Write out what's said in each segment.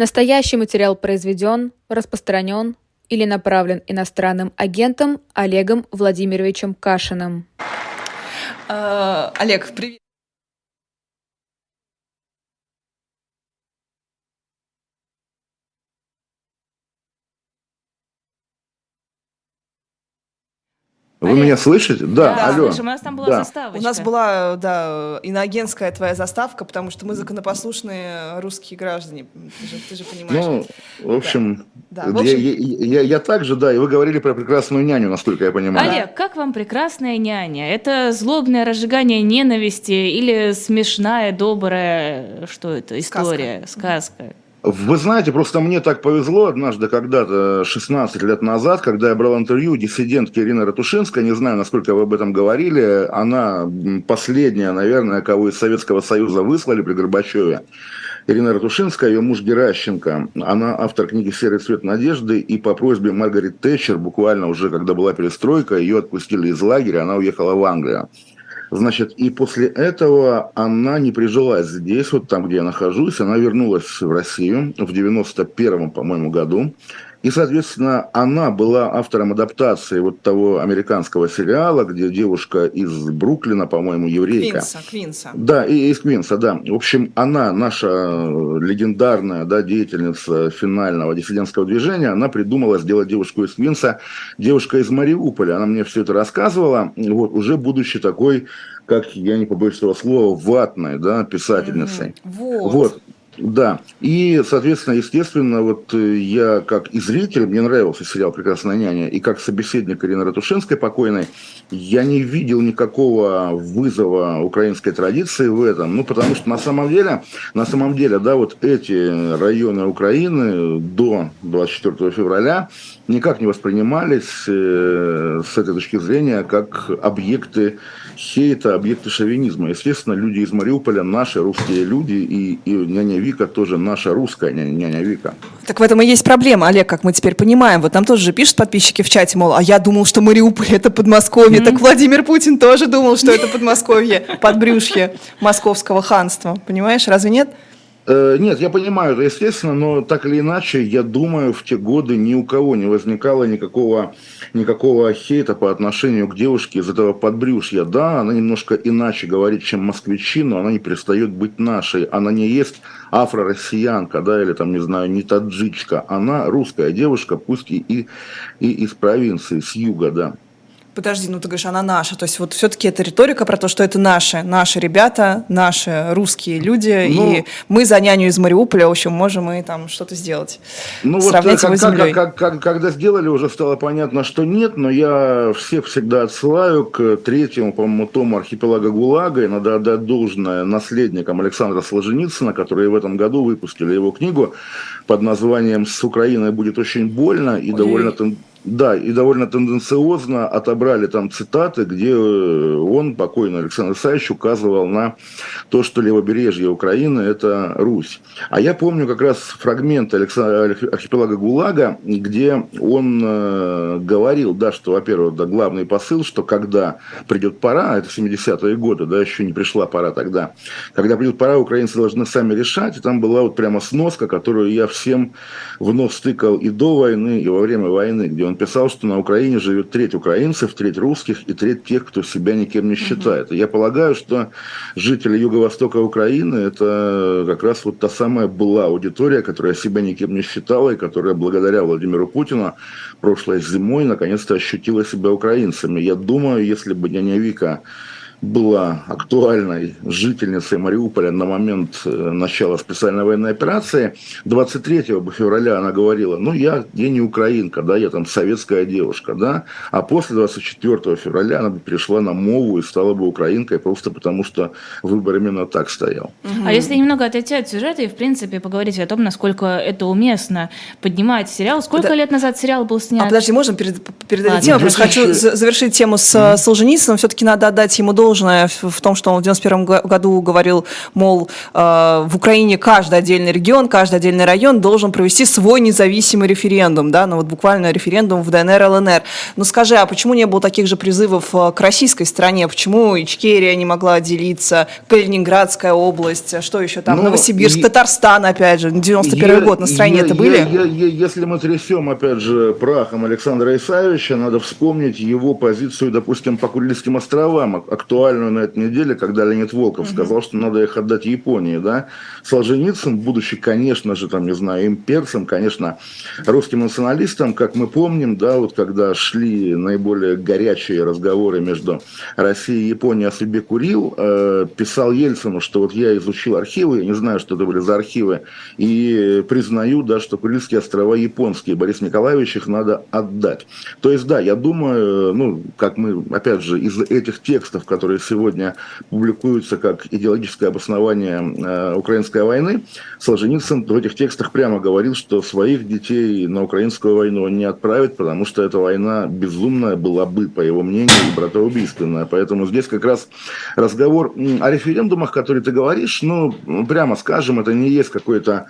Настоящий материал произведен, распространен или направлен иностранным агентом Олегом Владимировичем Кашиным. А, Олег, привет. Вы меня слышите? Да, Да, алло. слышим, у нас там была Да. заставочка. У нас была, да, иноагентская твоя заставка, потому что мы законопослушные русские граждане. Ты же, ты же понимаешь. Ну, в общем, Да. Я, В общем- я, я- я также, да, и вы говорили про прекрасную няню, насколько я понимаю. Олег, как вам прекрасная няня? Это злобное разжигание ненависти или смешная, добрая, что это, история, сказка? Вы знаете, просто мне так повезло однажды, когда-то 16 лет назад, когда я брал интервью диссидентки Ирины Ратушинской, не знаю, насколько вы об этом говорили, она последняя, наверное, кого из Советского Союза выслали при Горбачеве. Ирина Ратушинская, ее муж Геращенко, она автор книги «Серый цвет надежды», и по просьбе Маргарет Тэтчер, буквально уже когда была перестройка, ее отпустили из лагеря, она уехала в Англию. Значит, и после этого она не прижилась здесь, вот там, где я нахожусь. Она вернулась в Россию в 91-м, по-моему, году. И, соответственно, она была автором адаптации вот того американского сериала, где девушка из Бруклина, по-моему, еврейка. Квинса, Квинса. Да, и из Квинса, да. В общем, она, наша э, легендарная да, деятельница финального диссидентского движения, она придумала сделать девушку из Квинса, девушка из Мариуполя. Она мне все это рассказывала, вот, уже будучи такой, как, я не побоюсь этого слова, ватной, да, писательницей. Вот. Вот. Да, и, соответственно, естественно, вот э, я как и зритель, мне нравился сериал «Прекрасная няня», и как собеседник Ирины Ратушинской покойной, я не видел никакого вызова украинской традиции в этом, ну, потому что на самом деле, на самом деле, да, вот эти районы Украины до 24 февраля никак не воспринимались э, с этой точки зрения как объекты хейта, объекты шовинизма. Естественно, люди из Мариуполя наши русские люди, и, и няня Вика тоже наша русская няня, няня Вика. Так в этом и есть проблема, Олег, как мы теперь понимаем. Вот нам тоже же пишут подписчики в чате, мол, а я думал, что Мариуполь это Подмосковье. Так Владимир Путин тоже думал, что это Подмосковье, подбрюшье московского ханства. Понимаешь, разве нет? Э, Нет, я понимаю, естественно, но так или иначе, я думаю, в те годы ни у кого не возникало никакого, никакого хейта по отношению к девушке из этого подбрюшья. Да, она немножко иначе говорит, чем москвичи, но она не перестает быть нашей. Она не есть афро-россиянка, да, или там, не знаю, не таджичка. Она русская девушка, пусть и, и, и из провинции, с юга, да. Подожди, ну ты говоришь, она наша. То есть вот все-таки это риторика про то, что это наши, наши ребята, наши русские люди, Ну- и мы за няню из Мариуполя, в общем, можем и там что-то сделать. Ну вот Сравнять э, его как- с как- землей. как- как- когда сделали, уже стало понятно, что нет, но я всех всегда отсылаю к третьему, по-моему, тому архипелага ГУЛАГа, и надо отдать должное наследникам Александра Солженицына, которые в этом году выпустили его книгу под названием «С Украиной будет очень больно» и Ой. довольно... Да, и довольно тенденциозно отобрали там цитаты, где э, он, покойный Александр Исаевич, указывал на то, что левобережье Украины – это Русь. А я помню как раз фрагмент архипелага ГУЛАГа, где он э, говорил, да, что, во-первых, да, главный посыл, что когда придет пора, это 70-е годы, да, еще не пришла пора тогда, когда придет пора, украинцы должны сами решать, и там была вот прямо сноска, которую я всем в нос тыкал и до войны, и во время войны, где он писал, что на Украине живет треть украинцев, треть русских и треть тех, кто себя никем не считает. И я полагаю, что жители юго-востока Украины – это как раз вот та самая была аудитория, которая себя никем не считала и которая благодаря Владимиру Путину прошлой зимой наконец-то ощутила себя украинцами. Я думаю, если бы няня Вика была актуальной жительницей Мариуполя на момент э, начала специальной военной операции, 23 февраля она говорила, ну, я, я не украинка, да, я там советская девушка, да, а после 24 февраля она бы перешла на мову и стала бы украинкой просто потому, что выбор именно так стоял. А если немного отойти от сюжета и, в принципе, поговорить о том, насколько это уместно поднимать сериал. Сколько Подо- лет назад сериал был снят? А подожди, можно перед, перед этой Ладно. темой? Просто хочу за- завершить тему с mm Солженицыным. Все-таки надо отдать ему должное должное в том, что он в 91 году говорил, мол, э, в Украине каждый отдельный регион, каждый отдельный район должен провести свой независимый референдум, да, ну вот буквально референдум в ДНР, ЛНР. Ну скажи, а почему не было таких же призывов э, к российской стране? Почему Ичкерия не могла отделиться, Калининградская область, что еще там, ну, Новосибирск, и... Татарстан, опять же, 91 я, год, настроение это были? Я, я, если мы трясем, опять же, прахом Александра Исаевича, надо вспомнить его позицию, допустим, по Курильским островам, актуальную на этой неделе, когда Леонид Волков угу. сказал, что надо их отдать Японии, да. Солженицын, будучи, конечно же, там, не знаю, имперцем, конечно, русским националистом, как мы помним, да, вот когда шли наиболее горячие разговоры между Россией и Японией о судьбе Курил, э, писал Ельцину, что вот я изучил архивы, я не знаю, что это были за архивы, и признаю, да, что Курильские острова японские, Борис Николаевич их надо отдать. То есть, да, я думаю, ну, как мы, опять же, из этих текстов, которые сегодня публикуются как идеологическое обоснование э, украинской войны, Солженицын в этих текстах прямо говорил, что своих детей на украинскую войну он не отправит, потому что эта война безумная была бы, по его мнению, и братоубийственная. Поэтому здесь как раз разговор о референдумах, которые ты говоришь, ну, прямо скажем, это не есть какой-то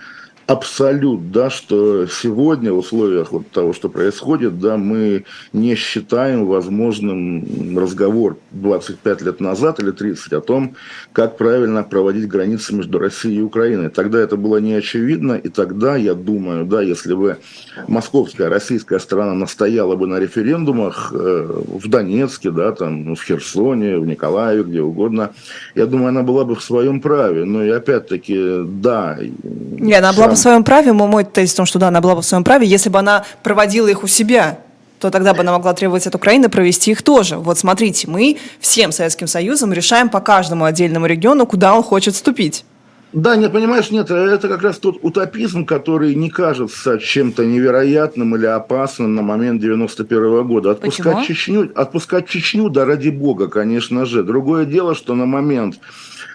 абсолют, да, что сегодня в условиях вот того, что происходит, да, мы не считаем возможным разговор 25 лет назад или 30 о том, как правильно проводить границы между Россией и Украиной. Тогда это было не очевидно, и тогда, я думаю, да, если бы московская, российская страна настояла бы на референдумах э, в Донецке, да, там, в Херсоне, в Николаеве, где угодно, я думаю, она была бы в своем праве. Но и опять-таки, да. Не, она была бы своем праве, мой тезис в том, что да, она была бы в своем праве, если бы она проводила их у себя то тогда бы она могла требовать от Украины провести их тоже. Вот смотрите, мы всем Советским Союзом решаем по каждому отдельному региону, куда он хочет вступить. Да, не понимаешь, нет, это как раз тот утопизм, который не кажется чем-то невероятным или опасным на момент 91 -го года. Отпускать Почему? Чечню, отпускать Чечню, да ради бога, конечно же. Другое дело, что на момент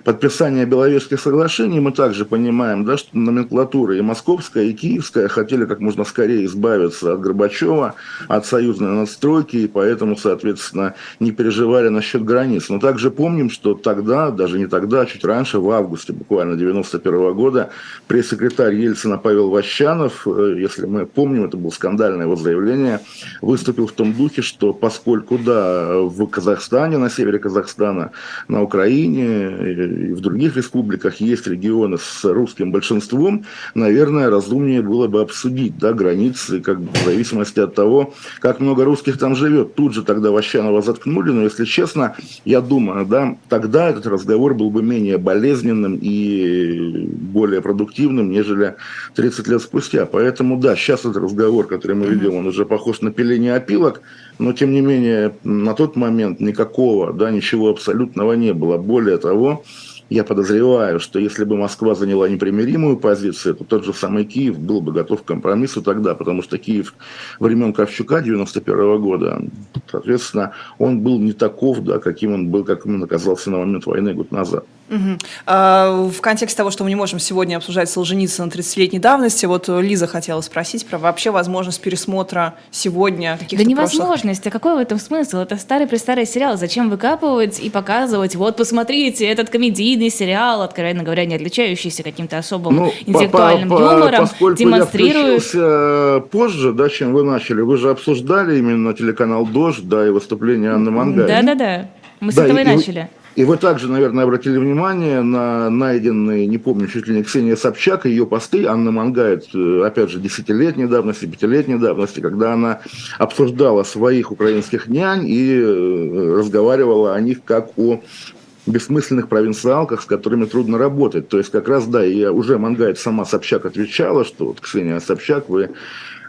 подписания Беловежских соглашений мы также понимаем, да, что номенклатура и московская, и киевская хотели как можно скорее избавиться от Горбачева, от союзной надстройки, и поэтому, соответственно, не переживали насчет границ. Но также помним, что тогда, даже не тогда, а чуть раньше, в августе буквально 91 года, пресс-секретарь Ельцина Павел Ващанов, э, если мы помним, это было скандальное его заявление, выступил в том духе, что поскольку, да, в Казахстане, на севере Казахстана, на Украине, и в других республиках есть регионы с русским большинством, наверное, разумнее было бы обсудить да, границы, как в зависимости от того, как много русских там живет. Тут же тогда Ващанова заткнули, но, если честно, я думаю, да, тогда этот разговор был бы менее болезненным и более продуктивным, нежели 30 лет спустя. Поэтому, да, сейчас этот разговор, который мы ведем, он уже похож на пиление опилок, но, тем не менее, на тот момент никакого, да, ничего абсолютного не было. Более того, я подозреваю, что если бы Москва заняла непримиримую позицию, то тот же самый Киев был бы готов к компромиссу тогда, потому что Киев времен Кравчука 91 года, соответственно, он был не таков, да, каким он был, как он оказался на момент войны год назад. Угу. А, в контексте того, что мы не можем сегодня обсуждать Солженицына 30-летней давности, вот Лиза хотела спросить про вообще возможность пересмотра сегодня каких-то Да невозможность, прошлых... а какой в этом смысл? Это старый-престарый сериал, зачем выкапывать и показывать, вот посмотрите, этот комедийный сериал, откровенно говоря, не отличающийся каким-то особым ну, интеллектуальным по, по, юмором, поскольку демонстрирует... я э, позже, да, чем вы начали, вы же обсуждали именно телеканал «Дождь», да, и выступление Анны Мангай. Да-да-да, мы с да, этого и, и начали. И вы также, наверное, обратили внимание на найденные, не помню, чуть ли не Ксения Собчак, ее посты, Анна Мангает, э, опять же, десятилетней давности, пятилетней давности, когда она обсуждала своих украинских нянь и э, разговаривала о них как о бессмысленных провинциалках, с которыми трудно работать. То есть как раз, да, и уже Мангает сама Собчак отвечала, что вот, Ксения Собчак, вы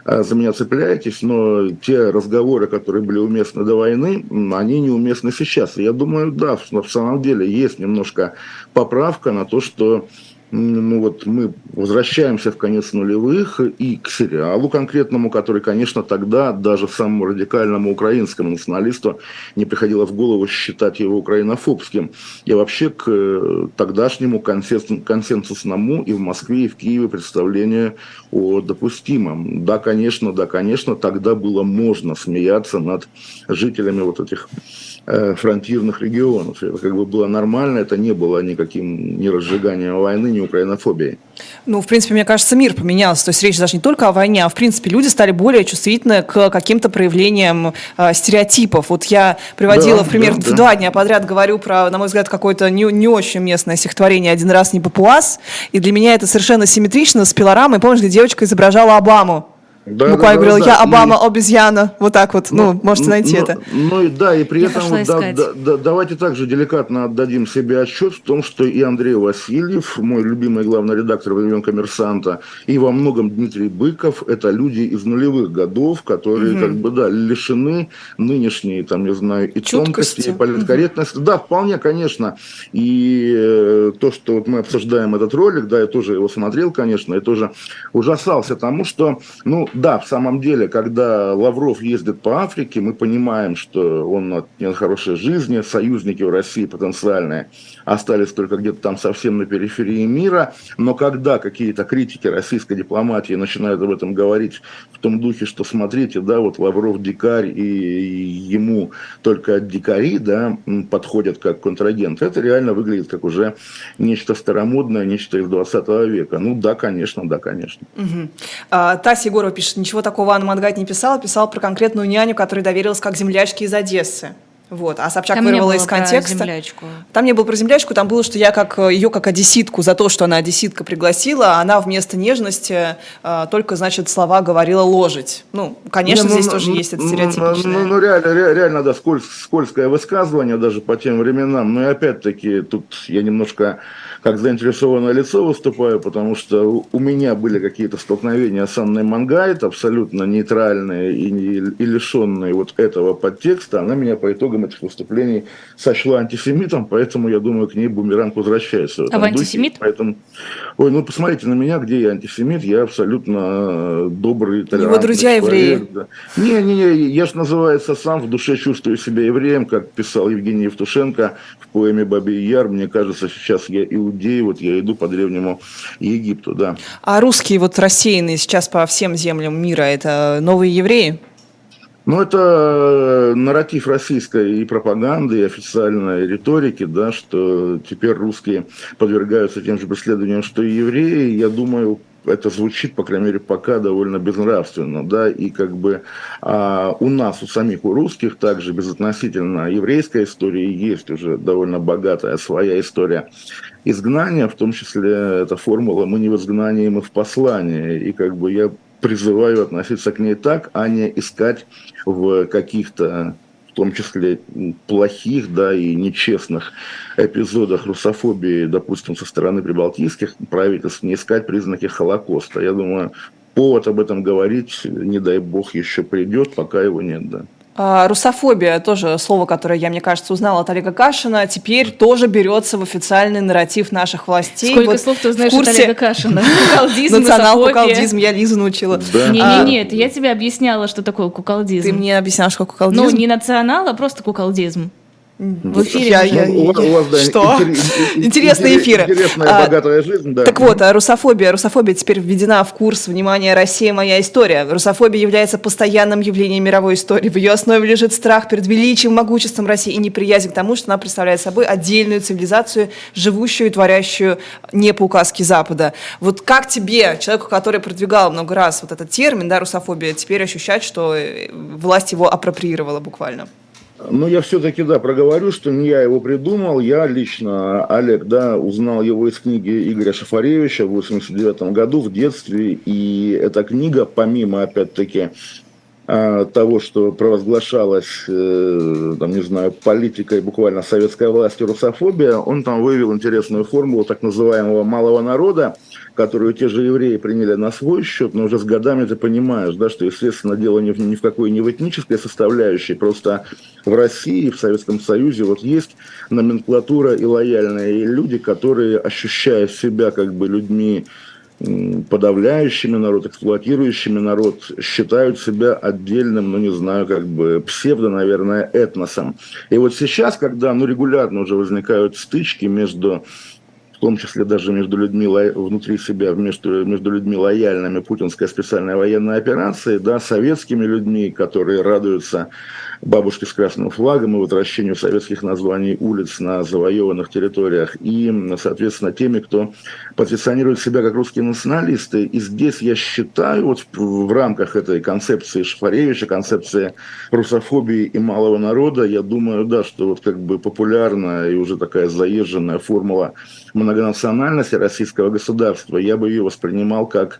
за меня цепляетесь, но те разговоры, которые были уместны до войны, они неуместны сейчас. я думаю, да, в самом деле есть немножко поправка на то, что ну вот мы возвращаемся в конец нулевых и к сериалу конкретному, который, конечно, тогда даже самому радикальному украинскому националисту не приходило в голову считать его украинофобским. И вообще к э, тогдашнему консенсусному и в Москве, и в Киеве представлению о допустимом. Да, конечно, да, конечно, тогда было можно смеяться над жителями вот этих фронтирных регионов. Это как бы было нормально, это не было никаким ни разжиганием войны, ни украинофобией. Ну, в принципе, мне кажется, мир поменялся. То есть речь даже не только о войне, а в принципе люди стали более чувствительны к каким-то проявлениям э, стереотипов. Вот я приводила да, в пример да, два дня подряд говорю про, на мой взгляд, какое-то не, не очень местное стихотворение «Один раз не папуас». И для меня это совершенно симметрично с пилорамой. Помнишь, где девочка изображала Обаму? Да, Буквально да, говорил, да, я Обама, и... обезьяна. Вот так вот, ну, ну можете найти ну, это. Ну и да, и при я этом да, да, да, давайте также деликатно отдадим себе отчет в том, что и Андрей Васильев, мой любимый главный редактор времен коммерсанта, и во многом Дмитрий Быков, это люди из нулевых годов, которые угу. как бы, да, лишены нынешней, там, не знаю, и Чуткости. тонкости, и политкорректности. Угу. Да, вполне, конечно. И э, то, что вот мы обсуждаем этот ролик, да, я тоже его смотрел, конечно, и тоже ужасался тому, что, ну, да, в самом деле, когда Лавров ездит по Африке, мы понимаем, что он от нехорошей жизни, союзники в России потенциальные остались только где-то там совсем на периферии мира, но когда какие-то критики российской дипломатии начинают об этом говорить в том духе, что смотрите, да, вот Лавров дикарь и ему только дикари, да, подходят как контрагент, это реально выглядит как уже нечто старомодное, нечто из 20 века. Ну да, конечно, да, конечно. Угу. А, Тася Егорова пишет, пишет, ничего такого Анна Мангайт не писала, писала про конкретную няню, которая доверилась как землячке из Одессы. Вот. А Собчак там вырвала из контекста. Там не было про землячку, там было, что я как ее как одесситку за то, что она одесситка пригласила, а она вместо нежности э, только, значит, слова говорила ложить. Ну, конечно, не, ну, здесь ну, тоже ну, есть это стереотипичное. Ну, ну, ну реально, реально, да, сколь, скользкое высказывание даже по тем временам. Но и опять-таки тут я немножко как заинтересованное лицо выступаю, потому что у меня были какие-то столкновения с Анной Мангайт, абсолютно нейтральные и, и лишенные вот этого подтекста. Она меня по итогам этих выступлений сочла антисемитом, поэтому, я думаю, к ней бумеранг возвращается. А вы антисемит? Духе. Поэтому... Ой, ну посмотрите на меня, где я антисемит, я абсолютно э, добрый, толерантный Его друзья евреи. Да. Не, не, не, я же, называется, сам в душе чувствую себя евреем, как писал Евгений Евтушенко в поэме «Бабий Яр». Мне кажется, сейчас я иудей, вот я иду по древнему Египту, да. А русские вот рассеянные сейчас по всем землям мира, это новые евреи? Ну, это нарратив российской и пропаганды, и официальной риторики, да, что теперь русские подвергаются тем же преследованиям, что и евреи. Я думаю, это звучит, по крайней мере, пока довольно безнравственно, да, и как бы а, у нас, у самих, у русских также безотносительно еврейской истории есть уже довольно богатая своя история изгнания, в том числе эта формула «мы не в изгнании, мы в послании», и как бы я призываю относиться к ней так, а не искать в каких-то в том числе плохих, да, и нечестных эпизодах русофобии, допустим, со стороны прибалтийских правительств, не искать признаки Холокоста. Я думаю, повод об этом говорить, не дай бог, еще придет, пока его нет, да. А, русофобия, тоже слово, которое я, мне кажется, узнала от Олега Кашина, теперь тоже берется в официальный нарратив наших властей. Сколько вот слов ты знаешь курсе... от Олега Кашина? Куколдизм, Национал-куколдизм, я Лизу научила. Не-не-не, это я тебе объясняла, что такое куколдизм. Ты мне объясняла, что куколдизм? Ну, не национал, а просто куколдизм. В эфире. Я, я, у, у вас, да, что? Интересные эфиры. Интересная, а, богатая жизнь, да. Так вот, а русофобия. Русофобия теперь введена в курс внимания «Россия – моя история». Русофобия является постоянным явлением мировой истории. В ее основе лежит страх перед величием, могуществом России и неприязнь к тому, что она представляет собой отдельную цивилизацию, живущую и творящую не по указке Запада. Вот как тебе, человеку, который продвигал много раз вот этот термин, да, русофобия, теперь ощущать, что э, власть его апроприировала буквально? Ну, я все-таки, да, проговорю, что не я его придумал. Я лично, Олег, да, узнал его из книги Игоря Шафаревича в 89 году в детстве. И эта книга, помимо, опять-таки, того, что провозглашалось, э, там, не знаю, политикой буквально советской власти русофобия, он там вывел интересную формулу так называемого малого народа, которую те же евреи приняли на свой счет, но уже с годами ты понимаешь, да, что, естественно, дело ни в, ни в какой не в этнической составляющей, просто в России, в Советском Союзе вот есть номенклатура и лояльные люди, которые, ощущая себя как бы людьми, подавляющими народ, эксплуатирующими народ, считают себя отдельным, ну не знаю, как бы псевдо, наверное, этносом. И вот сейчас, когда ну, регулярно уже возникают стычки между в том числе даже между людьми, внутри себя, между, между людьми лояльными путинской специальной военной операции, да, советскими людьми, которые радуются бабушке с красным флагом и возвращению советских названий улиц на завоеванных территориях, и, соответственно, теми, кто позиционирует себя как русские националисты. И здесь я считаю, вот в рамках этой концепции Шафаревича, концепции русофобии и малого народа, я думаю, да, что вот как бы популярная и уже такая заезженная формула многонациональности российского государства, я бы ее воспринимал как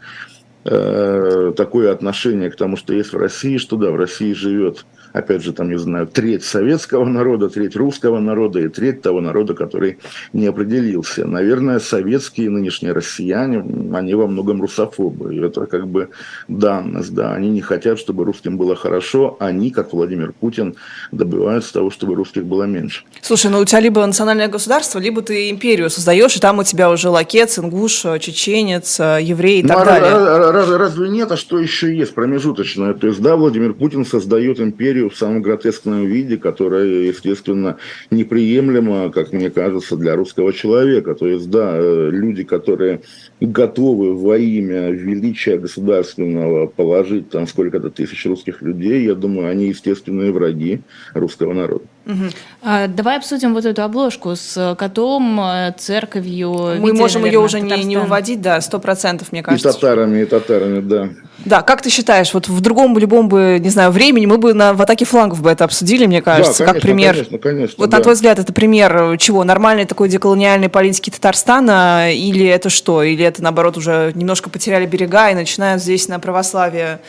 э, такое отношение к тому, что есть в России, что да, в России живет опять же, там, не знаю, треть советского народа, треть русского народа и треть того народа, который не определился. Наверное, советские нынешние россияне, они во многом русофобы. И это как бы данность, да. Они не хотят, чтобы русским было хорошо. Они, как Владимир Путин, добиваются того, чтобы русских было меньше. Слушай, ну у тебя либо национальное государство, либо ты империю создаешь, и там у тебя уже лакец, ингуш, чеченец, еврей и так ну, далее. Раз, разве нет? А что еще есть промежуточное? То есть, да, Владимир Путин создает империю в самом гротескном виде, которая, естественно, неприемлема, как мне кажется, для русского человека. То есть, да, э, люди, которые готовы во имя величия государственного положить там сколько-то тысяч русских людей, я думаю, они естественные враги русского народа. Угу. А, давай обсудим вот эту обложку с котом, э, церковью. Мы видели, можем наверное, ее уже не, не выводить, да, сто процентов, мне кажется. И татарами, и татарами, да. Да, как ты считаешь, вот в другом любом бы, не знаю, времени мы бы на, в атаке флангов бы это обсудили, мне кажется, да, конечно, как пример. Конечно, конечно, вот да. на твой взгляд, это пример чего? Нормальной такой деколониальной политики Татарстана или это что? Или это, наоборот, уже немножко потеряли берега и начинают здесь на православие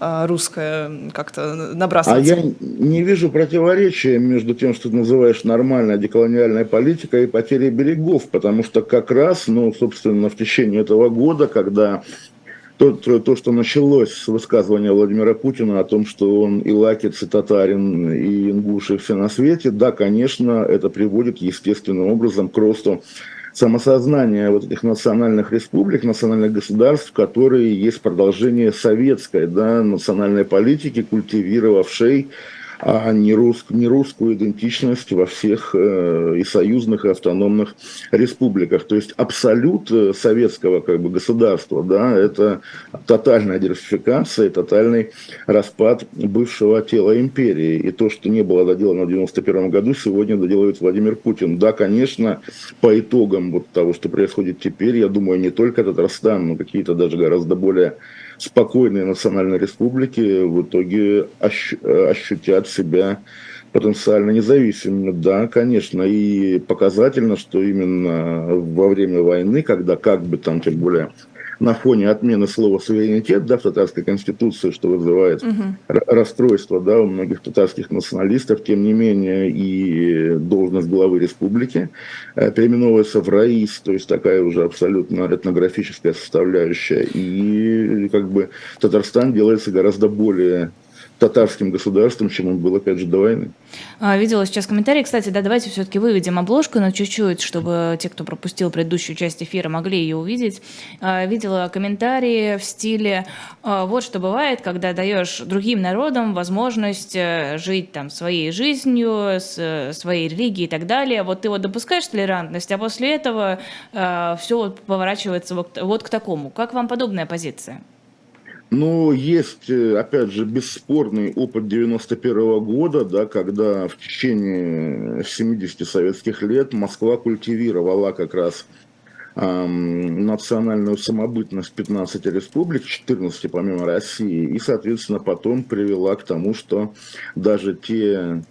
русское как-то набрасываться? А я не вижу противоречия между тем, что ты называешь нормальной деколониальной политикой и потерей берегов, потому что как раз, ну, собственно, в течение этого года, когда то, то, то, что началось с высказывания Владимира Путина о том, что он и лакец, и татарин, и ингуш, и все на свете, да, конечно, это приводит естественным образом к росту самосознания вот этих национальных республик, национальных государств, которые есть продолжение советской да, национальной политики, культивировавшей а не, рус, не русскую идентичность во всех э, и союзных, и автономных республиках. То есть абсолют э, советского как бы, государства, да, это тотальная диверсификация, тотальный распад бывшего тела империи. И то, что не было доделано в 1991 году, сегодня доделывает Владимир Путин. Да, конечно, по итогам вот того, что происходит теперь, я думаю, не только Татарстан, но какие-то даже гораздо более спокойные национальные республики в итоге ощутят себя потенциально независимыми. Да, конечно, и показательно, что именно во время войны, когда как бы там, тем более на фоне отмены слова суверенитет да, в татарской конституции, что вызывает угу. расстройство да, у многих татарских националистов, тем не менее и должность главы республики э, переименовывается в РАИС, то есть такая уже абсолютно этнографическая составляющая. И как бы Татарстан делается гораздо более татарским государством, чем он был, опять же, до войны. А, видела сейчас комментарии. Кстати, да, давайте все-таки выведем обложку на чуть-чуть, чтобы те, кто пропустил предыдущую часть эфира, могли ее увидеть. А, видела комментарии в стиле а, «Вот что бывает, когда даешь другим народам возможность э, жить там своей жизнью, с своей религией и так далее. Вот ты вот допускаешь толерантность, а после этого все поворачивается вот, вот к такому. Как вам подобная позиция? Но есть, э, опять же, бесспорный опыт 91 года, да, когда в течение 70 советских лет Москва культивировала как раз эм, национальную самобытность 15 республик, 14 помимо России, и, соответственно, потом привела к тому, что даже те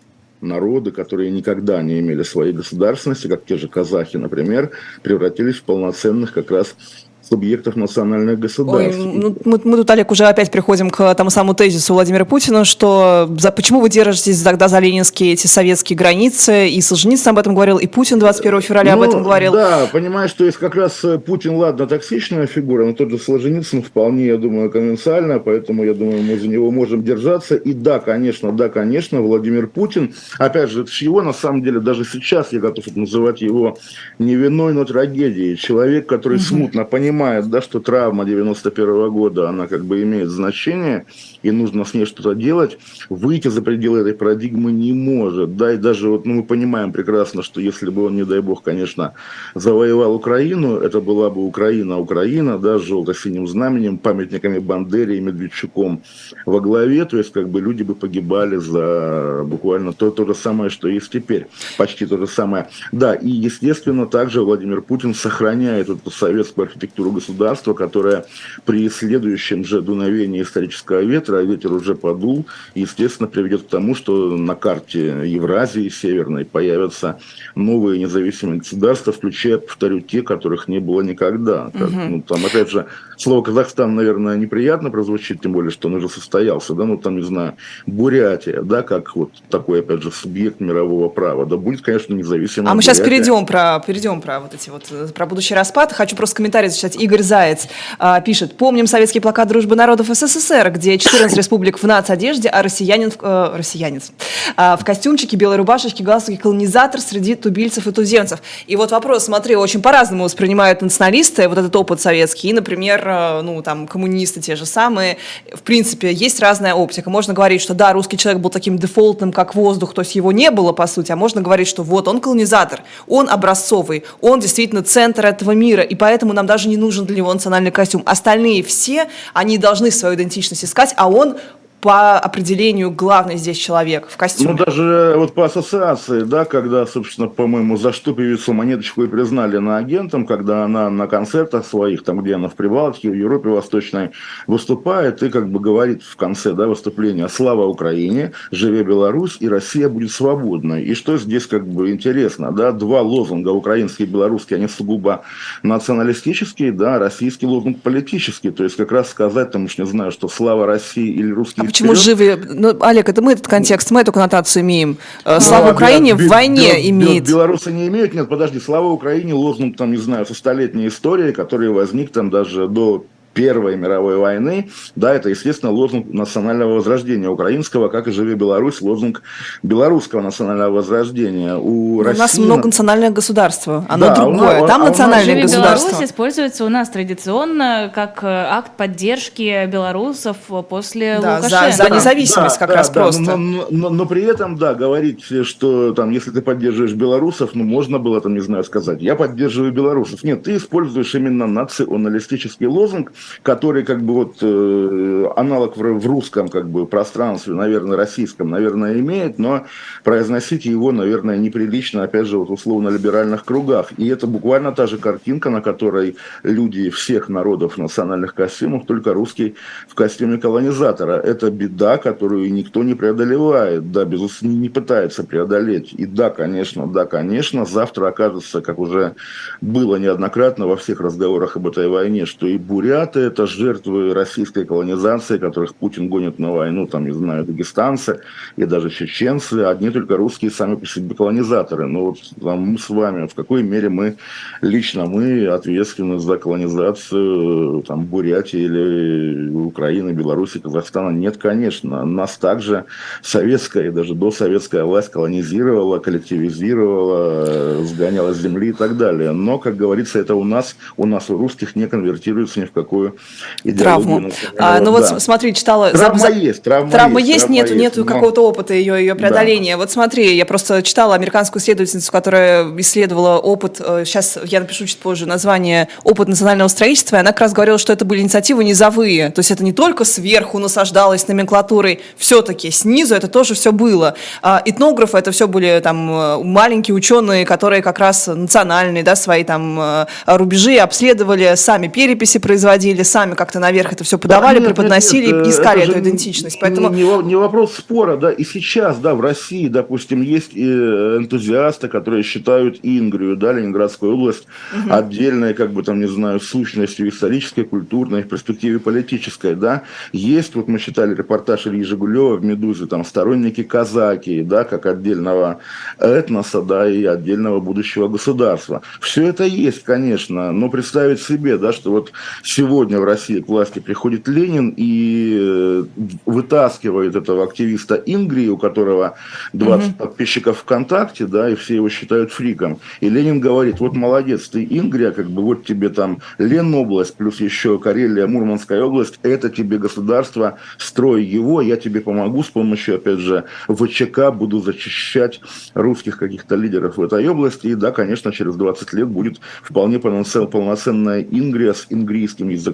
народы, которые никогда не имели своей государственности, как те же казахи, например, превратились в полноценных как раз субъектов национальных государств. Ой, ну, мы, мы тут, Олег, уже опять приходим к тому самому тезису Владимира Путина, что за, почему вы держитесь тогда за ленинские эти советские границы, и Солженицын об этом говорил, и Путин 21 февраля ну, об этом говорил. Да, понимаешь, что есть как раз э, Путин, ладно, токсичная фигура, но тот же Солженицын вполне, я думаю, конвенциально, поэтому, я думаю, мы за него можем держаться. И да, конечно, да, конечно, Владимир Путин, опять же, это же его, на самом деле, даже сейчас я готов называть его не виной, но трагедией. Человек, который угу. смутно понимает, понимает, да, что травма 91 года, она как бы имеет значение, и нужно с ней что-то делать, выйти за пределы этой парадигмы не может. Да, и даже вот ну, мы понимаем прекрасно, что если бы он, не дай бог, конечно, завоевал Украину, это была бы Украина, Украина, да, с желто-синим знаменем, памятниками Бандере и Медведчуком во главе, то есть как бы люди бы погибали за буквально то, то же самое, что есть теперь, почти то же самое. Да, и естественно также Владимир Путин сохраняет эту советскую архитектуру государства, которая при следующем же дуновении исторического ветра, а ветер уже подул, естественно, приведет к тому, что на карте Евразии Северной появятся новые независимые государства, включая, повторю, те, которых не было никогда. Как, ну, там, опять же, слово Казахстан, наверное, неприятно прозвучит, тем более, что он уже состоялся, да, ну, там, не знаю, Бурятия, да, как вот такой, опять же, субъект мирового права, да, будет, конечно, независимым. А мы сейчас перейдем про, перейдем про вот эти вот, про будущий распад. Хочу просто комментарий зачитать. Игорь Заяц а, пишет. Помним советский плакат дружбы народов СССР, где 14 республик в нацодежде, а россиянин, э, россиянец а, в костюмчике, белой рубашечке, галстуке, колонизатор среди тубильцев и туземцев. И вот вопрос, смотри, очень по-разному воспринимают националисты вот этот опыт советский. И, например, э, ну, там, коммунисты те же самые. В принципе, есть разная оптика. Можно говорить, что да, русский человек был таким дефолтным, как воздух, то есть его не было, по сути, а можно говорить, что вот он колонизатор, он образцовый, он действительно центр этого мира, и поэтому нам даже не нужен для него национальный костюм. Остальные все, они должны свою идентичность искать, а он по определению главный здесь человек в костюме. Ну, даже вот по ассоциации, да, когда, собственно, по-моему, за что певицу Монеточку и признали на агентом, когда она на концертах своих, там, где она в Прибалтике, в Европе Восточной выступает и как бы говорит в конце, да, выступления «Слава Украине! Живе Беларусь! И Россия будет свободной!» И что здесь как бы интересно, да, два лозунга, украинский и белорусский, они сугубо националистические, да, российский лозунг политический, то есть как раз сказать, там уж не знаю, что «Слава России» или «Русский почему вперед. живы? Ну, Олег, это мы этот контекст, мы эту коннотацию имеем. Э, слава ну, Украине в войне бел, имеет. Белорусы не имеют, нет, подожди, слава Украине лозунг, там, не знаю, со столетней историей, который возник там даже до Первой мировой войны, да, это, естественно, лозунг национального возрождения украинского, как и «Живи Беларусь», лозунг белорусского национального возрождения. У, России... у нас многонациональное государство, оно да, другое, нас, там а национальное «Живи государство. Беларусь» используется у нас традиционно как э, акт поддержки белорусов после да, Лукашенко. За, за независимость да, как да, раз да, просто. Но, но, но, но при этом, да, говорить, что там, если ты поддерживаешь белорусов, ну, можно было там, не знаю, сказать, я поддерживаю белорусов. Нет, ты используешь именно националистический лозунг, который как бы вот э, аналог в, русском как бы пространстве, наверное, российском, наверное, имеет, но произносить его, наверное, неприлично, опять же, вот условно-либеральных кругах. И это буквально та же картинка, на которой люди всех народов в национальных костюмах, только русский в костюме колонизатора. Это беда, которую никто не преодолевает, да, безусловно, не пытается преодолеть. И да, конечно, да, конечно, завтра окажется, как уже было неоднократно во всех разговорах об этой войне, что и буряты, Буряты – это жертвы российской колонизации, которых Путин гонит на войну, там, не знаю, дагестанцы и даже чеченцы, одни только русские сами по себе колонизаторы. Но вот там, мы с вами, в какой мере мы, лично мы, ответственны за колонизацию там, Бурятии или Украины, Беларуси, Казахстана? Нет, конечно. Нас также советская и даже досоветская власть колонизировала, коллективизировала, сгоняла с земли и так далее. Но, как говорится, это у нас, у нас у русских не конвертируется ни в какую такую Травму. А, ну вот смотри, читала... Травма за... есть, травма, травма есть. есть нету, нету но... какого-то опыта ее, ее преодоления. Да. Вот смотри, я просто читала американскую исследовательницу, которая исследовала опыт, сейчас э, я напишу чуть позже название, опыт национального строительства, и она как раз говорила, что это были инициативы низовые, то есть это не только сверху насаждалось номенклатурой, все-таки снизу это тоже все было. А этнографы это все были там э, маленькие ученые, которые как раз национальные, да, свои там э, рубежи обследовали, сами переписи производили, или сами как-то наверх это все подавали, нет, преподносили нет, нет, и искали эту идентичность. Поэтому... Не, не, не вопрос спора, да, и сейчас, да, в России, допустим, есть и энтузиасты, которые считают Ингрию, да, Ленинградскую область, угу. отдельной, как бы там, не знаю, сущностью исторической, культурной, в перспективе политической, да. Есть, вот мы читали репортаж Ильи Жигулева в «Медузе», там, сторонники казаки, да, как отдельного этноса, да, и отдельного будущего государства. Все это есть, конечно, но представить себе, да, что вот сегодня сегодня в России к власти приходит Ленин и э, вытаскивает этого активиста Ингрии, у которого 20 угу. подписчиков ВКонтакте, да, и все его считают фриком. И Ленин говорит, вот молодец, ты Ингрия, как бы вот тебе там Ленобласть, плюс еще Карелия, Мурманская область, это тебе государство, строй его, я тебе помогу с помощью, опять же, ВЧК, буду зачищать русских каких-то лидеров в этой области. И да, конечно, через 20 лет будет вполне полноценная Ингрия с ингрийским языком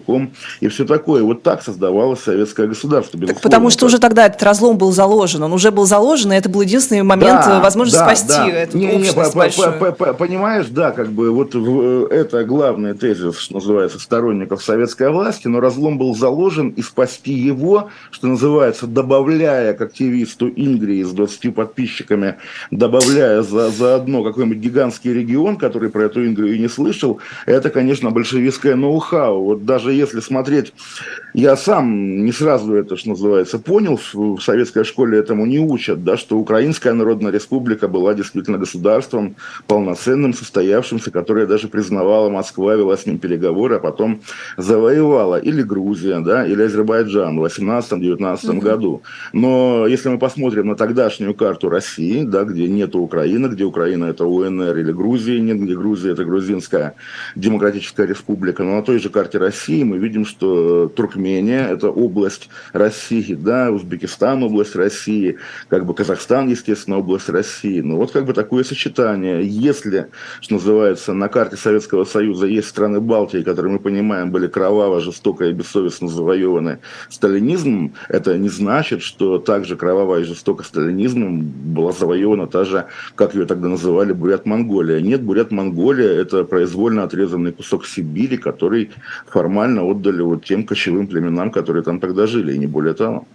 и все такое. Вот так создавалось советское государство. Так потому что уже тогда этот разлом был заложен. Он уже был заложен, и это был единственный момент да, возможности да, спасти да. эту не, не, по, по, по, Понимаешь, да, как бы вот в, это главный тезис, что называется, сторонников советской власти, но разлом был заложен, и спасти его, что называется, добавляя к активисту Ингрии с 20 подписчиками, добавляя за, за одно какой-нибудь гигантский регион, который про эту Ингрию не слышал, это, конечно, большевистское ноу-хау. Вот даже если смотреть, я сам не сразу это, что называется, понял, в советской школе этому не учат, да, что Украинская Народная Республика была действительно государством полноценным, состоявшимся, которое даже признавала Москва, вела с ним переговоры, а потом завоевала или Грузия, да, или Азербайджан в 18-19 mm году. Но если мы посмотрим на тогдашнюю карту России, да, где нет Украины, где Украина это УНР или Грузия нет, где Грузия это грузинская демократическая республика, но на той же карте России мы видим, что Туркмения это область России, да, Узбекистан область России, как бы Казахстан, естественно, область России. Ну вот как бы такое сочетание. Если, что называется, на карте Советского Союза есть страны Балтии, которые мы понимаем были кроваво, жестоко и бессовестно завоеваны сталинизмом, это не значит, что также кроваво и жестоко сталинизмом была завоевана та же, как ее тогда называли, Бурят-Монголия. Нет, Бурят-Монголия – это произвольно отрезанный кусок Сибири, который формально отдали вот тем кочевым племенам, которые там тогда жили, и не более того.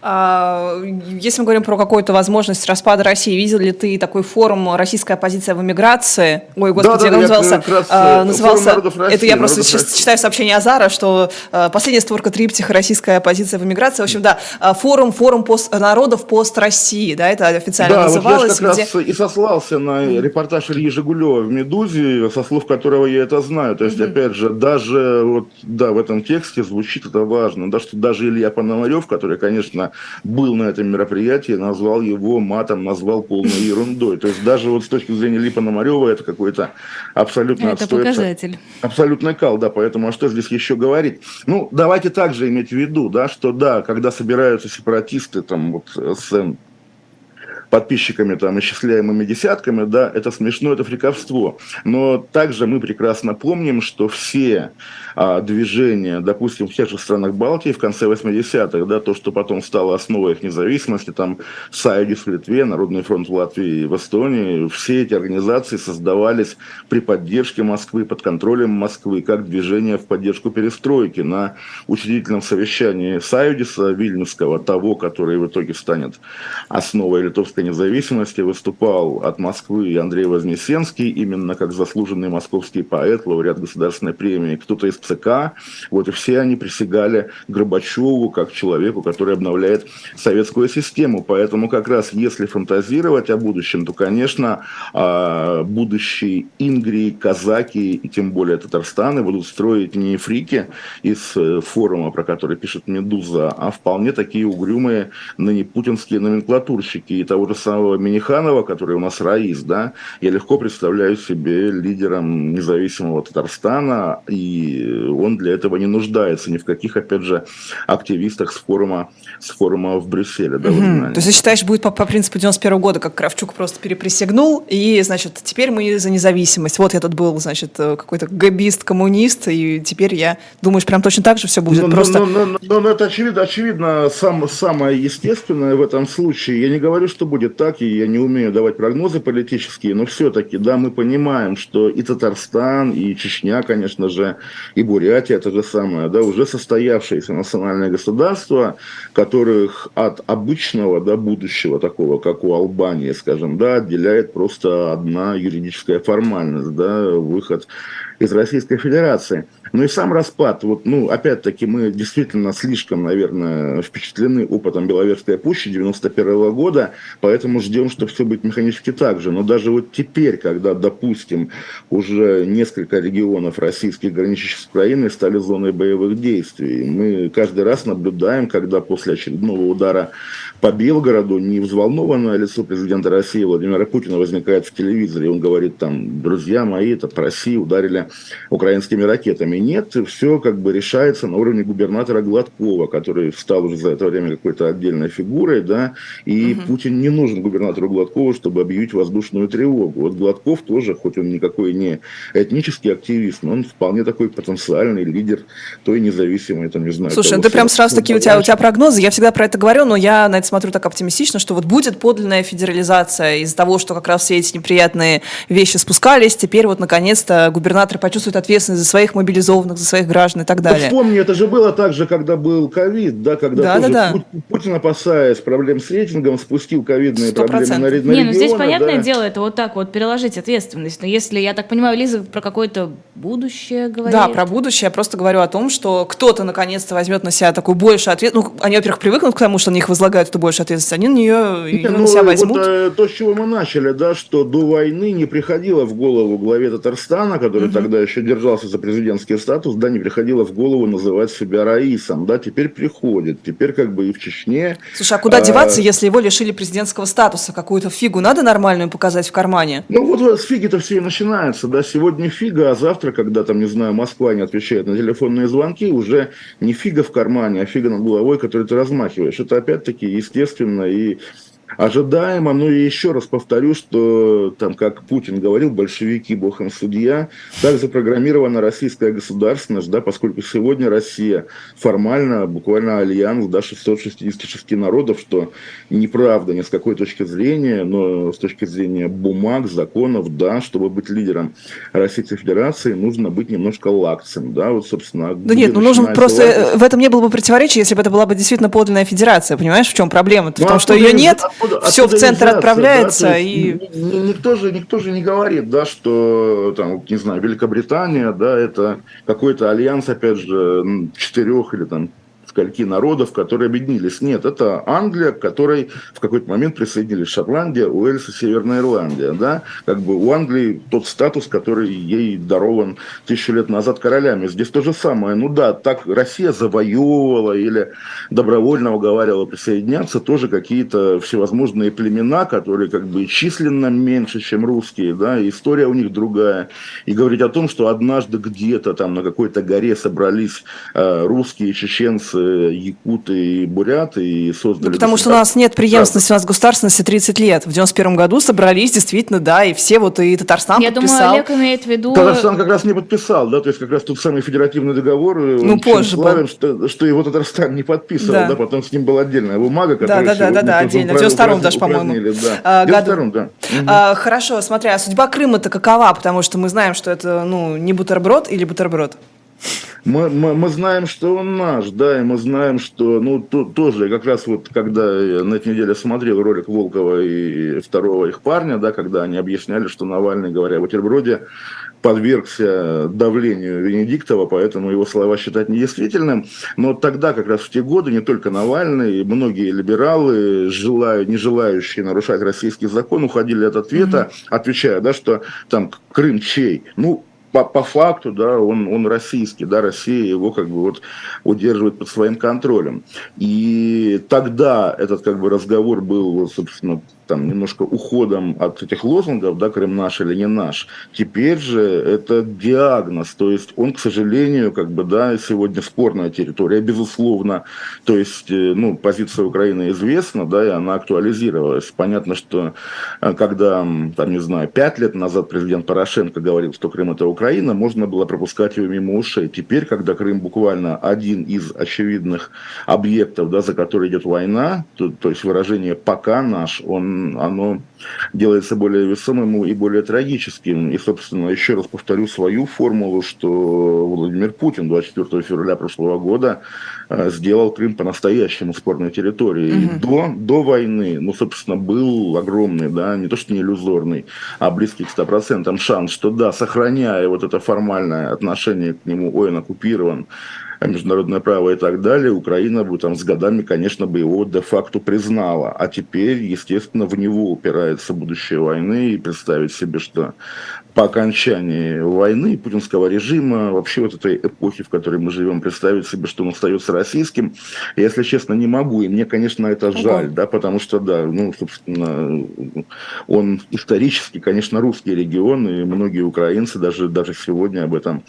А, если мы говорим про какую-то возможность распада России, видел ли ты такой форум «Российская оппозиция в эмиграции»? Ой, господи, да, да, он назывался, а, назывался России, это я просто сейчас читаю сообщение Азара, что а, последняя створка триптиха «Российская оппозиция в эмиграции». В общем, да, а, форум, форум пост, народов пост России, да, это официально да, называлось. Вот я как где... раз и сослался на репортаж Ильи Жигулева в «Медузе», со слов которого я это знаю. То есть, mm-hmm. опять же, даже вот, да, в этом тексте звучит это важно, да, что даже Илья Пономарев, который, конечно, был на этом мероприятии, назвал его матом, назвал полной ерундой. То есть, даже вот с точки зрения Ильи Пономарева это какой-то абсолютно Это отстой, показатель. Абсолютно кал, да, поэтому а что здесь еще говорить? Ну, давайте также иметь в виду, да, что да, когда собираются сепаратисты там вот с подписчиками, там, исчисляемыми десятками, да, это смешно, это фриковство. Но также мы прекрасно помним, что все а, движения, допустим, в тех же странах Балтии в конце 80-х, да, то, что потом стало основой их независимости, там, Сайдис в Литве, Народный фронт в Латвии и в Эстонии, все эти организации создавались при поддержке Москвы, под контролем Москвы, как движение в поддержку перестройки. На учредительном совещании Сайдиса Вильнюсского, того, который в итоге станет основой литовской Московской независимости выступал от Москвы Андрей Вознесенский, именно как заслуженный московский поэт, лауреат государственной премии, кто-то из ЦК. Вот и все они присягали Горбачеву как человеку, который обновляет советскую систему. Поэтому как раз если фантазировать о будущем, то, конечно, будущие Ингрии, казаки и тем более Татарстаны будут строить не фрики из э, форума, про который пишет Медуза, а вполне такие угрюмые ныне путинские номенклатурщики. И того же самого Миниханова, который у нас раис, да, я легко представляю себе лидером независимого Татарстана, и он для этого не нуждается ни в каких, опять же, активистах с форума, с форума в Брюсселе. Да, угу. То есть ты считаешь, будет по, по принципу 91 года, как Кравчук просто переприсягнул, и, значит, теперь мы за независимость. Вот я тут был, значит, какой-то габист, коммунист, и теперь я, думаешь, прям точно так же все будет? Ну, просто... ну, ну, ну, ну, это очевидно, очевидно сам, самое естественное в этом случае. Я не говорю, что будет будет так, и я не умею давать прогнозы политические, но все-таки, да, мы понимаем, что и Татарстан, и Чечня, конечно же, и Бурятия, это же самое, да, уже состоявшиеся национальные государства, которых от обычного, да, будущего такого, как у Албании, скажем, да, отделяет просто одна юридическая формальность, да, выход из Российской Федерации. Ну и сам распад, вот, ну, опять-таки, мы действительно слишком, наверное, впечатлены опытом Беловежской пущи 91 -го года, поэтому ждем, что все будет механически так же. Но даже вот теперь, когда, допустим, уже несколько регионов российских, граничащих с Украиной, стали зоной боевых действий, мы каждый раз наблюдаем, когда после очередного удара по Белгороду не взволнованное лицо президента России Владимира Путина возникает в телевизоре. Он говорит там, друзья мои, это по России ударили украинскими ракетами. Нет, все как бы решается на уровне губернатора Гладкова, который стал уже за это время какой-то отдельной фигурой, да, и угу. Путин не нужен губернатору Гладкову, чтобы объявить воздушную тревогу. Вот Гладков тоже, хоть он никакой не этнический активист, но он вполне такой потенциальный лидер той независимой, там, не знаю. Слушай, ну ты прям сразу таки, у тебя, у тебя прогнозы, я всегда про это говорю, но я на это смотрю так оптимистично, что вот будет подлинная федерализация из-за того, что как раз все эти неприятные вещи спускались, теперь вот наконец-то губернаторы почувствуют ответственность за своих мобилизованных, за своих граждан и так далее. Ну, вспомни, это же было так же, когда был ковид, да, когда да, тоже да, да. Путин, опасаясь проблем с рейтингом, спустил ковидные 100%. проблемы на, на Не, регионы. ну здесь понятное да. дело, это вот так вот переложить ответственность. Но если, я так понимаю, Лиза про какое-то будущее говорит. Да, про будущее. Я просто говорю о том, что кто-то наконец-то возьмет на себя такую больше ответственность. Ну, они, во-первых, привыкнут к тому, что на них возлагают эту больше ответственности, они на нее ее ну, на себя возьмут. Вот, э, то, с чего мы начали, да, что до войны не приходило в голову главе Татарстана, который угу. Тогда еще держался за президентский статус, да, не приходило в голову называть себя Раисом, да, теперь приходит, теперь как бы и в Чечне. Слушай, а куда а... деваться, если его лишили президентского статуса? Какую-то фигу надо нормальную показать в кармане? Ну вот с фиги-то все и начинается, да, сегодня фига, а завтра, когда там, не знаю, Москва не отвечает на телефонные звонки, уже не фига в кармане, а фига над головой, которой ты размахиваешь. Это опять-таки естественно и ожидаемо. Ну и еще раз повторю, что там, как Путин говорил, большевики, бог им судья, так запрограммирована российская государственность, да, поскольку сегодня Россия формально, буквально альянс да, 666 народов, что неправда ни с какой точки зрения, но с точки зрения бумаг, законов, да, чтобы быть лидером Российской Федерации, нужно быть немножко лакцем, да, вот, собственно. Да нет, ну нужно просто, лакцем. в этом не было бы противоречия, если бы это была бы действительно подлинная федерация, понимаешь, в чем проблема? -то? В ну, том, что ее нет, откуда, все в центр отправляется. Да, и... Никто же, никто же не говорит, да, что, там, не знаю, Великобритания, да, это какой-то альянс, опять же, четырех или там скольки народов, которые объединились. Нет, это Англия, к которой в какой-то момент присоединились Шотландия, Уэльс и Северная Ирландия. Да? Как бы у Англии тот статус, который ей дарован тысячу лет назад королями. Здесь то же самое. Ну да, так Россия завоевывала или добровольно уговаривала присоединяться тоже какие-то всевозможные племена, которые как бы численно меньше, чем русские, да, и история у них другая. И говорить о том, что однажды где-то там на какой-то горе собрались э, русские, чеченцы, якуты и буряты и создали... Ну, потому что у нас нет преемственности, у нас государственности 30 лет. В 91 году собрались действительно, да, и все вот и Татарстан Я подписал. думаю, Олег имеет в виду... Татарстан как раз не подписал, да, то есть как раз тот самый федеративный договор, э, ну, позже славен, что, что его Татарстан не подписывал, да. да, потом с ним была отдельная бумага, которая... Да, да, да, да, да, отдельно, в 92 даже, по-моему. Да. А, году. да. А, хорошо, смотри, а судьба Крыма-то какова? Потому что мы знаем, что это, ну, не бутерброд или бутерброд? Мы, мы, мы знаем, что он наш, да, и мы знаем, что, ну, то, тоже, как раз вот, когда я на этой неделе смотрел ролик Волкова и второго их парня, да, когда они объясняли, что Навальный, говоря о бутерброде, подвергся давлению Венедиктова, поэтому его слова считать недействительным. Но тогда, как раз в те годы, не только Навальный, многие либералы, желаю, не желающие нарушать российский закон, уходили от ответа, mm-hmm. отвечая, да, что там Крым чей? Ну, по, по факту, да, он, он российский, да, Россия его как бы вот удерживает под своим контролем. И тогда этот как бы разговор был, собственно, там, немножко уходом от этих лозунгов, да, Крым наш или не наш. Теперь же это диагноз, то есть он, к сожалению, как бы, да, сегодня спорная территория, безусловно, то есть, э, ну, позиция Украины известна, да, и она актуализировалась. Понятно, что э, когда, там, не знаю, пять лет назад президент Порошенко говорил, что Крым это Украина, можно было пропускать его мимо ушей. Теперь, когда Крым буквально один из очевидных объектов, да, за который идет война, то, то есть выражение «пока наш», он оно делается более весомым и более трагическим. И, собственно, еще раз повторю свою формулу, что Владимир Путин 24 февраля прошлого года э, сделал Крым по-настоящему спорной территорией. Угу. До, до войны, ну, собственно, был огромный, да, не то что не иллюзорный, а близкий к 100% шанс, что да, сохраняя вот это формальное отношение к нему, ой, он оккупирован, международное право и так далее, Украина бы там с годами, конечно, бы его де-факто признала. А теперь, естественно, в него упирается будущее войны и представить себе, что по окончании войны путинского режима, вообще вот этой эпохи, в которой мы живем, представить себе, что он остается российским, я, если честно, не могу. И мне, конечно, это жаль, да, потому что, да, ну, собственно, он исторически, конечно, русский регион, и многие украинцы даже, даже сегодня об этом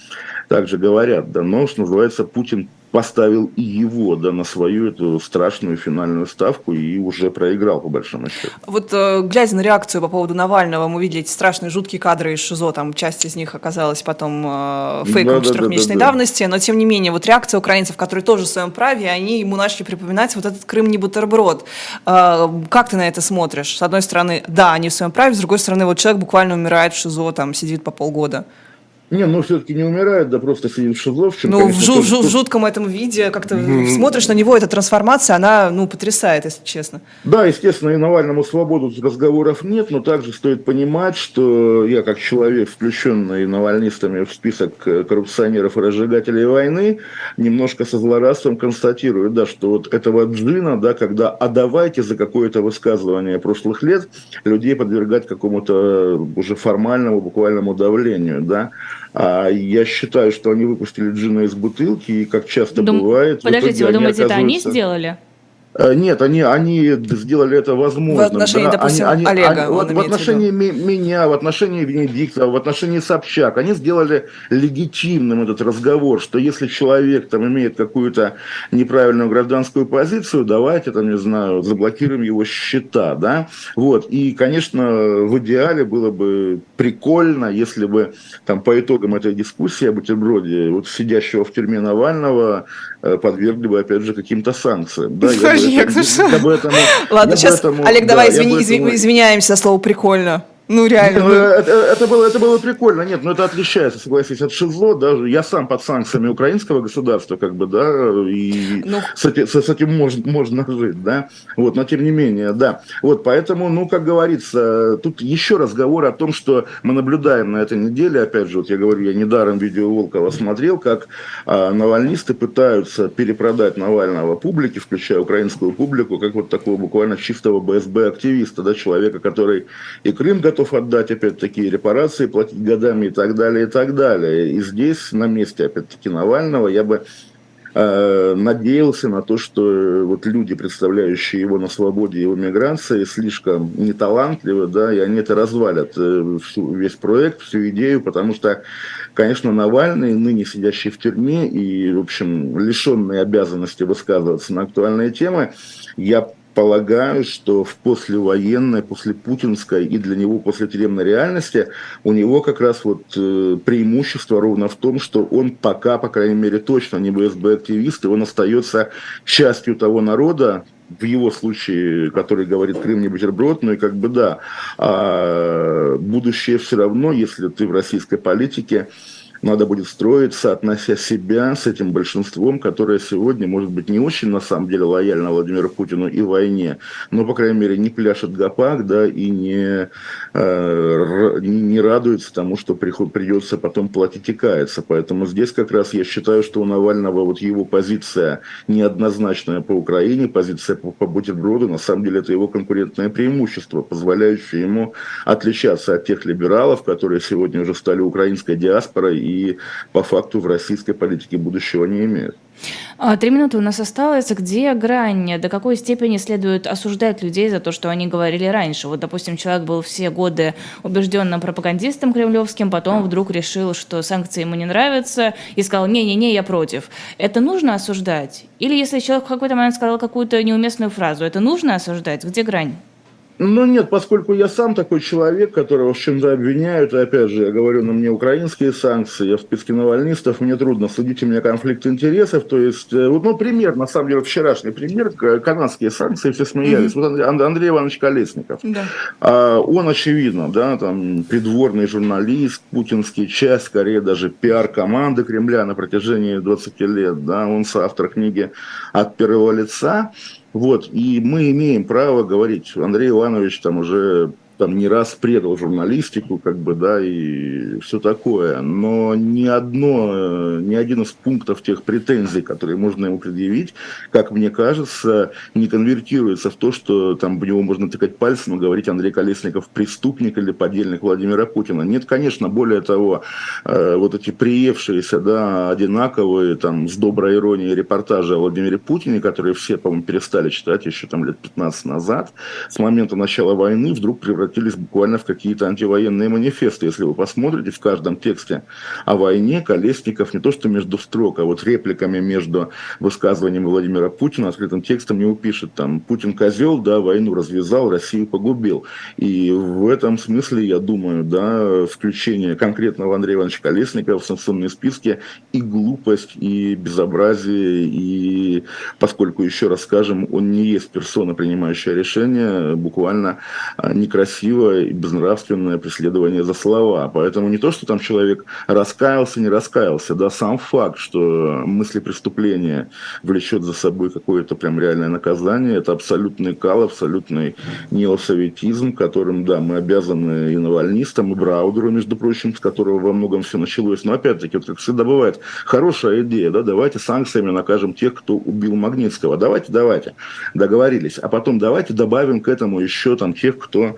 также говорят, да, но, что называется, Путин поставил и его да, на свою эту страшную финальную ставку и уже проиграл, по большому счету. Вот э, глядя на реакцию по поводу Навального, мы видели эти страшные, жуткие кадры из ШИЗО, там часть из них оказалась потом э, фейком да, четырехмесячной да, да, да, давности, но тем не менее, вот реакция украинцев, которые тоже в своем праве, они ему начали припоминать вот этот Крым не бутерброд. Э, как ты на это смотришь? С одной стороны, да, они в своем праве, с другой стороны, вот человек буквально умирает в ШИЗО, там сидит по полгода. Не, ну все-таки не умирает, да просто сидит в ШИЗО. В чем, ну, конечно, в, жу- тоже... в жутком этом виде, как-то mm-hmm. смотришь на него, эта трансформация, она, ну, потрясает, если честно. Да, естественно, и Навальному свободу разговоров нет, но также стоит понимать, что я как человек, включенный навальнистами в список коррупционеров и разжигателей войны, немножко со злорадством констатирую, да, что вот этого джина, да, когда «а давайте за какое-то высказывание прошлых лет людей подвергать какому-то уже формальному, буквальному давлению, да, а я считаю, что они выпустили джина из бутылки, и как часто Дум... бывает... Подождите, вы думаете, это они сделали? Э, нет, они, они сделали это возможным. В отношении, да? допустим, они, Олега. Они, вот, в отношении меня, в отношении Венедиктова, в отношении Собчак, они сделали легитимным этот разговор, что если человек там имеет какую-то неправильную гражданскую позицию, давайте там, не знаю, заблокируем его счета, да. Вот. И, конечно, в идеале было бы прикольно, если бы там по итогам этой дискуссии о бутерброде вот сидящего в тюрьме Навального Э, подвергли бы, опять же, каким-то санкциям. Да, я бы этому, Ладно, сейчас, Олег, давай извиняемся за слово «прикольно». Ну, реально. Ну, это, это, было, это было прикольно. Нет, ну, это отличается, согласись, от ШИЗО. Даже я сам под санкциями украинского государства, как бы, да, и ну. с, этим, с этим можно, можно жить, да. Вот, но тем не менее, да. Вот, поэтому, ну, как говорится, тут еще разговор о том, что мы наблюдаем на этой неделе, опять же, вот я говорю, я недаром видео Волкова смотрел, как а, навальнисты пытаются перепродать Навального публике, включая украинскую публику, как вот такого буквально чистого БСБ-активиста, да, человека, который и Крым готов отдать, опять-таки, репарации, платить годами и так далее, и так далее. И здесь, на месте, опять-таки, Навального, я бы э, надеялся на то, что вот люди, представляющие его на свободе и в эмиграции, слишком неталантливы, да, и они это развалят, э, всю, весь проект, всю идею, потому что, конечно, Навальный, ныне сидящий в тюрьме и, в общем, лишенный обязанности высказываться на актуальные темы, я полагаю, что в послевоенной, после путинской и для него после тюремной реальности у него как раз вот э, преимущество ровно в том, что он пока, по крайней мере, точно не БСБ-активист, и он остается частью того народа, в его случае, который говорит Крым не бутерброд, ну и как бы да, а будущее все равно, если ты в российской политике, надо будет строить, соотнося себя с этим большинством, которое сегодня, может быть, не очень, на самом деле, лояльно Владимиру Путину и войне, но, по крайней мере, не пляшет гопак, да, и не, э, не радуется тому, что приход, придется потом платить и каяться. Поэтому здесь как раз я считаю, что у Навального вот его позиция неоднозначная по Украине, позиция по, по бутерброду, на самом деле это его конкурентное преимущество, позволяющее ему отличаться от тех либералов, которые сегодня уже стали украинской диаспорой и и по факту в российской политике будущего не имеют. А, три минуты у нас осталось. Где грань? До какой степени следует осуждать людей за то, что они говорили раньше? Вот, допустим, человек был все годы убежденным пропагандистом кремлевским, потом вдруг решил, что санкции ему не нравятся, и сказал, не-не-не, я против. Это нужно осуждать? Или если человек в какой-то момент сказал какую-то неуместную фразу, это нужно осуждать? Где грань? Ну нет, поскольку я сам такой человек, которого в чем-то обвиняют, и опять же, я говорю, на мне украинские санкции, я в списке навальнистов, мне трудно судить, у меня конфликт интересов, то есть, э, вот, ну, пример, на самом деле, вчерашний пример, канадские санкции, все смеялись, mm-hmm. вот Андрей Иванович Колесников, да. а, он, очевидно, да, там, придворный журналист, путинский часть, скорее даже пиар-команды Кремля на протяжении 20 лет, да, он соавтор книги «От первого лица», вот, и мы имеем право говорить, Андрей Иванович там уже там не раз предал журналистику, как бы, да, и все такое. Но ни одно, ни один из пунктов тех претензий, которые можно ему предъявить, как мне кажется, не конвертируется в то, что там в него можно тыкать пальцем и говорить Андрей Колесников преступник или подельник Владимира Путина. Нет, конечно, более того, э, вот эти приевшиеся, да, одинаковые, там, с доброй иронией репортажи о Владимире Путине, которые все, по-моему, перестали читать еще там лет 15 назад, с момента начала войны вдруг превратились превратились буквально в какие-то антивоенные манифесты. Если вы посмотрите в каждом тексте о войне, Колесников не то что между строк, а вот репликами между высказыванием Владимира Путина, открытым текстом не упишет там «Путин козел, да, войну развязал, Россию погубил». И в этом смысле, я думаю, да, включение конкретного Андрея Ивановича Колесникова в санкционные списки и глупость, и безобразие, и поскольку, еще раз скажем, он не есть персона, принимающая решения, буквально а, некрасиво некрасивое и безнравственное преследование за слова. Поэтому не то, что там человек раскаялся, не раскаялся, да, сам факт, что мысли преступления влечет за собой какое-то прям реальное наказание, это абсолютный кал, абсолютный неосоветизм, которым, да, мы обязаны и навальнистам, и Браудеру, между прочим, с которого во многом все началось. Но опять-таки, вот как всегда бывает, хорошая идея, да, давайте санкциями накажем тех, кто убил Магнитского. Давайте, давайте, договорились. А потом давайте добавим к этому еще там тех, кто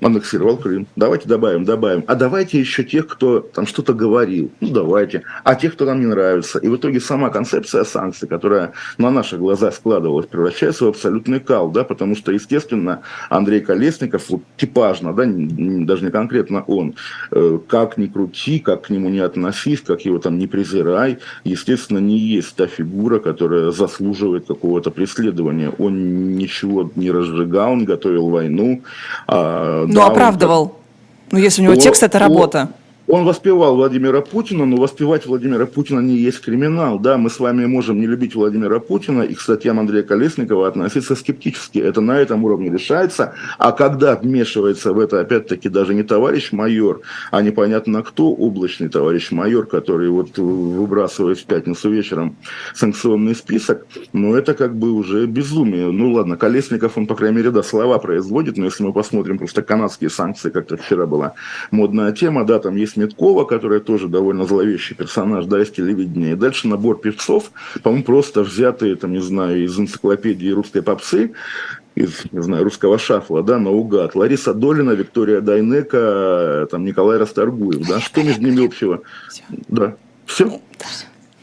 аннексировал Крым. Давайте добавим, добавим. А давайте еще тех, кто там что-то говорил. Ну, давайте. А тех, кто нам не нравится. И в итоге сама концепция санкций, которая на наших глазах складывалась, превращается в абсолютный кал, да, потому что, естественно, Андрей Колесников, вот, типажно, да, даже не конкретно он, э, как ни крути, как к нему не относись, как его там не презирай, естественно, не есть та фигура, которая заслуживает какого-то преследования. Он ничего не разжигал, он готовил войну, а ну, оправдывал. Ну, если у него текст, это работа. Он воспевал Владимира Путина, но воспевать Владимира Путина не есть криминал. Да, мы с вами можем не любить Владимира Путина и к статьям Андрея Колесникова относиться скептически. Это на этом уровне решается. А когда вмешивается в это, опять-таки, даже не товарищ майор, а непонятно кто, облачный товарищ майор, который вот выбрасывает в пятницу вечером санкционный список, ну, это как бы уже безумие. Ну, ладно, Колесников, он, по крайней мере, да, слова производит, но если мы посмотрим просто канадские санкции, как-то вчера была модная тема, да, там есть Меткова, которая тоже довольно зловещий персонаж, да, из телевидения. И дальше набор певцов, по-моему, просто взятые, там, не знаю, из энциклопедии русской попсы, из, не знаю, русского шафла, да, наугад. Лариса Долина, Виктория Дайнека, там, Николай Расторгуев, да. Что между ними общего? Да. Все?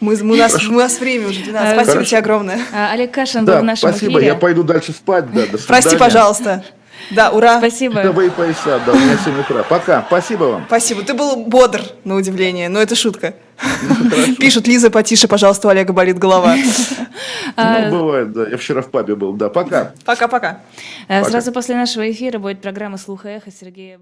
Мы, мы, у, нас, у нас время уже 12. Спасибо Хорошо. тебе огромное. А, Олег Кашин да, был в нашем спасибо. эфире. Я пойду дальше спать. Да, до Прости, пожалуйста. Да, ура. Спасибо. Давай пояса, да, у меня 7 утра. Пока, спасибо вам. Спасибо, ты был бодр, на удивление, но это шутка. Ну, Пишут, Лиза, потише, пожалуйста, у Олега болит голова. Ну, бывает, да. Я вчера в пабе был, да. Пока. Пока-пока. Э, сразу после нашего эфира будет программа «Слух и эхо» с Сергеем.